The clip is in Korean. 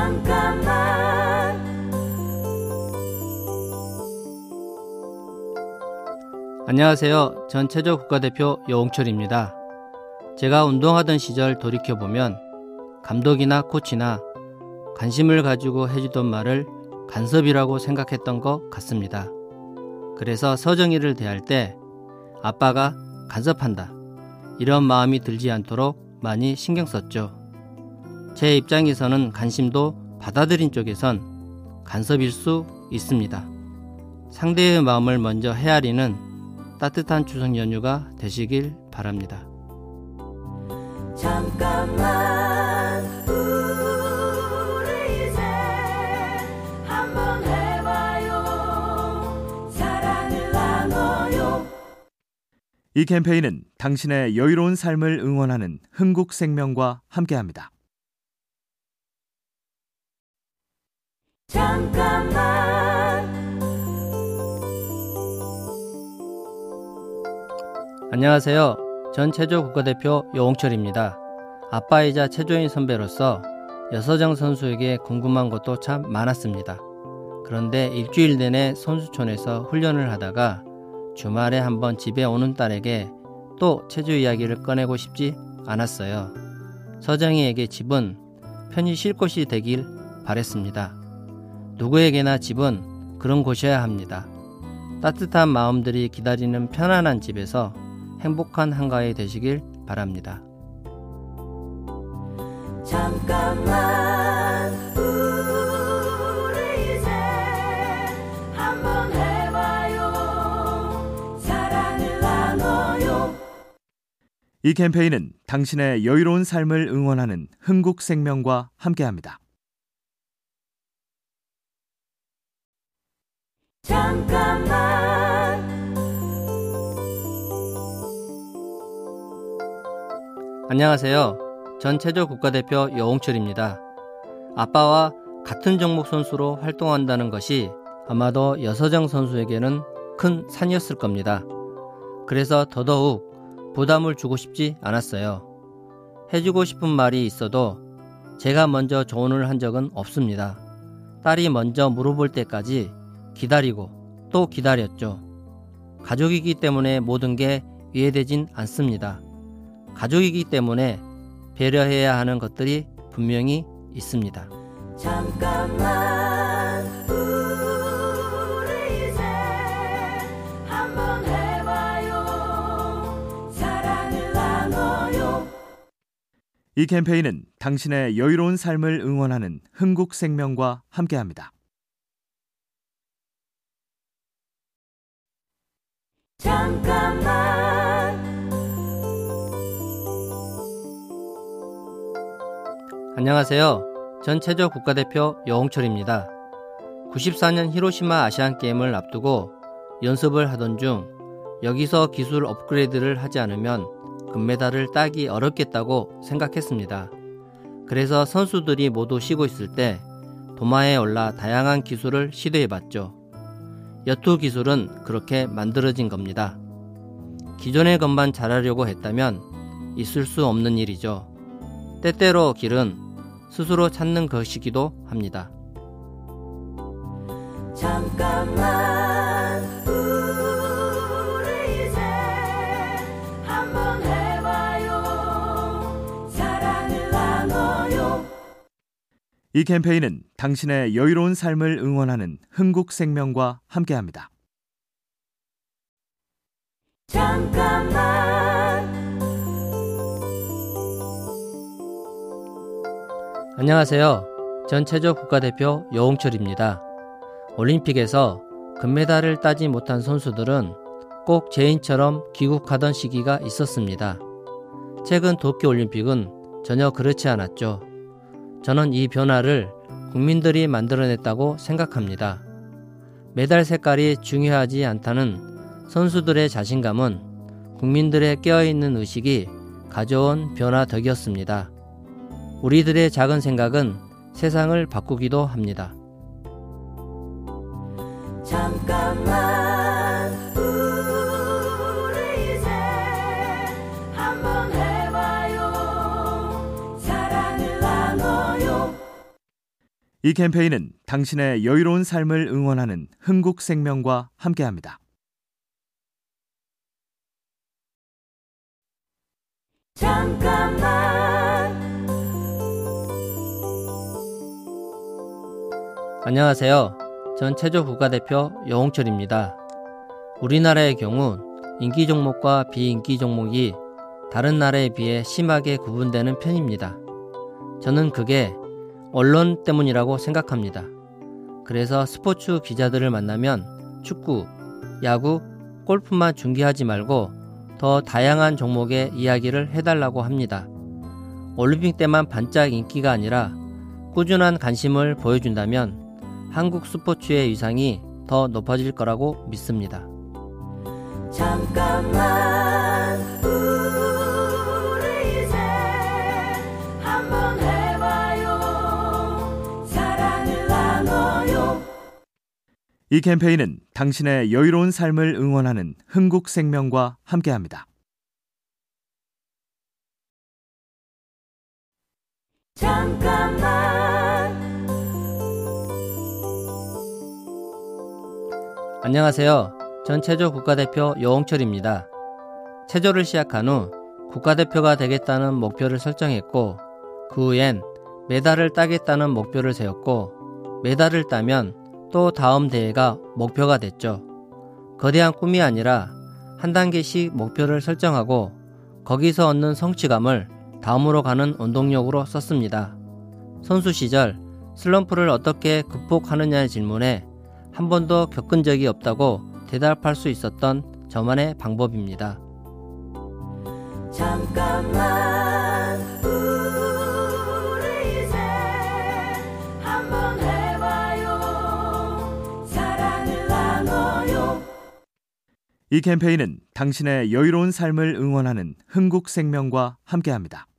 잠깐만 안녕하세요. 전 체조 국가대표 여홍철입니다. 제가 운동하던 시절 돌이켜보면 감독이나 코치나 관심을 가지고 해주던 말을 간섭이라고 생각했던 것 같습니다. 그래서 서정이를 대할 때 아빠가 간섭한다. 이런 마음이 들지 않도록 많이 신경 썼죠. 제 입장에서는 관심도 받아들인 쪽에선 간섭일 수 있습니다. 상대의 마음을 먼저 헤아리는 따뜻한 추석 연휴가 되시길 바랍니다. 잠깐만 우리 이제 한번 해봐요 사랑을 나눠요 이 캠페인은 당신의 여유로운 삶을 응원하는 흥국생명과 함께합니다. 잠깐만 안녕하세요. 전 체조 국가대표 여홍철입니다. 아빠이자 체조인 선배로서 여서정 선수에게 궁금한 것도 참 많았습니다. 그런데 일주일 내내 선수촌에서 훈련을 하다가 주말에 한번 집에 오는 딸에게 또 체조 이야기를 꺼내고 싶지 않았어요. 서정이에게 집은 편히 쉴 곳이 되길 바랬습니다. 누구에게나 집은 그런 곳이어야 합니다. 따뜻한 마음들이 기다리는 편안한 집에서 행복한 한가위 되시길 바랍니다. 잠깐만 우리 이제 한번 해봐요 사랑을 나눠요 이 캠페인은 당신의 여유로운 삶을 응원하는 흥국생명과 함께합니다. 잠깐만 안녕하세요. 전 체조 국가대표 여홍철입니다. 아빠와 같은 종목 선수로 활동한다는 것이 아마도 여서정 선수에게는 큰 산이었을 겁니다. 그래서 더더욱 부담을 주고 싶지 않았어요. 해주고 싶은 말이 있어도 제가 먼저 조언을 한 적은 없습니다. 딸이 먼저 물어볼 때까지 기다리고 또 기다렸죠. 가족이기 때문에 모든 게 이해되진 않습니다. 가족이기 때문에 배려해야 하는 것들이 분명히 있습니다. 잠깐만 우리 이제 한번 해봐요 사랑을 나눠요 이 캠페인은 당신의 여유로운 삶을 응원하는 흥국생명과 함께합니다. 잠깐만 안녕하세요. 전 체조 국가대표 여홍철입니다. 94년 히로시마 아시안게임을 앞두고 연습을 하던 중 여기서 기술 업그레이드를 하지 않으면 금메달을 따기 어렵겠다고 생각했습니다. 그래서 선수들이 모두 쉬고 있을 때 도마에 올라 다양한 기술을 시도해봤죠. 여투 기술은 그렇게 만들어진 겁니다. 기존의 것만 잘하려고 했다면 있을 수 없는 일이죠. 때때로 길은 스스로 찾는 것이기도 합니다. 잠깐만 이 캠페인은 당신의 여유로운 삶을 응원하는 흥국생명과 함께합니다. 잠깐만 안녕하세요. 전 체조 국가대표 여홍철입니다. 올림픽에서 금메달을 따지 못한 선수들은 꼭 제인처럼 귀국하던 시기가 있었습니다. 최근 도쿄올림픽은 전혀 그렇지 않았죠. 저는 이 변화를 국민들이 만들어냈다고 생각합니다. 메달 색깔이 중요하지 않다는 선수들의 자신감은 국민들의 깨어있는 의식이 가져온 변화 덕이었습니다. 우리들의 작은 생각은 세상을 바꾸기도 합니다. 잠깐만 이 캠페인은 당신의 여유로운 삶을 응원하는 흥국생명과 함께합니다. 잠깐만 안녕하세요. 전 체조 국가대표 여홍철입니다. 우리나라의 경우 인기 종목과 비인기 종목이 다른 나라에 비해 심하게 구분되는 편입니다. 저는 그게 언론 때문이라고 생각합니다. 그래서 스포츠 기자들을 만나면 축구, 야구, 골프만 중계하지 말고 더 다양한 종목의 이야기를 해달라고 합니다. 올림픽 때만 반짝 인기가 아니라 꾸준한 관심을 보여준다면 한국 스포츠의 위상이 더 높아질 거라고 믿습니다. 잠깐만 이 캠페인은 당신의 여유로운 삶을 응원하는 흥국생명과 함께합니다. 잠깐만 안녕하세요. 전 체조 국가대표 여홍철입니다. 체조를 시작한 후 국가대표가 되겠다는 목표를 설정했고 그 후엔 메달을 따겠다는 목표를 세웠고 메달을 따면 또 다음 대회가 목표가 됐죠. 거대한 꿈이 아니라 한 단계씩 목표를 설정하고 거기서 얻는 성취감을 다음으로 가는 원동력으로 썼습니다. 선수 시절 슬럼프를 어떻게 극복하느냐의 질문에 한 번도 겪은 적이 없다고 대답할 수 있었던 저만의 방법입니다. 잠깐만 이 캠페인은 당신의 여유로운 삶을 응원하는 흥국생명과 함께합니다.